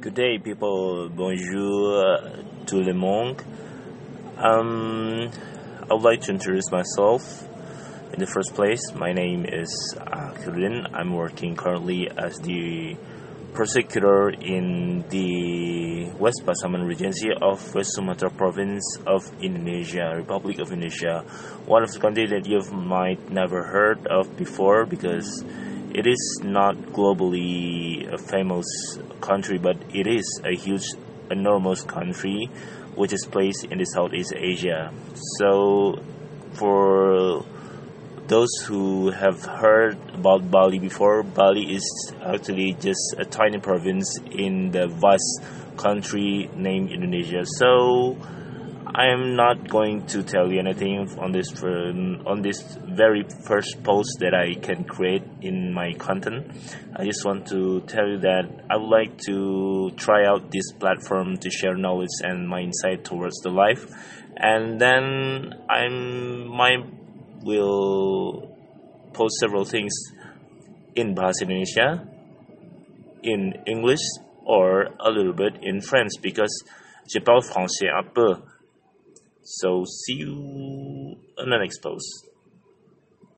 Good day, people. Bonjour, tout le monde. Um, I would like to introduce myself. In the first place, my name is uh, I'm working currently as the prosecutor in the West Pasaman Regency of West Sumatra Province of Indonesia, Republic of Indonesia, one of the countries that you might never heard of before because it is not globally a famous country, but it is a huge, enormous country which is placed in the Southeast Asia. So, for those who have heard about Bali before, Bali is actually just a tiny province in the vast country named Indonesia. So, I am not going to tell you anything on this uh, on this very first post that I can create in my content. I just want to tell you that I would like to try out this platform to share knowledge and my insight towards the life, and then I'm my will post several things in Bahasa Indonesia, in English, or a little bit in French because je parle français un peu. So see you on the next post.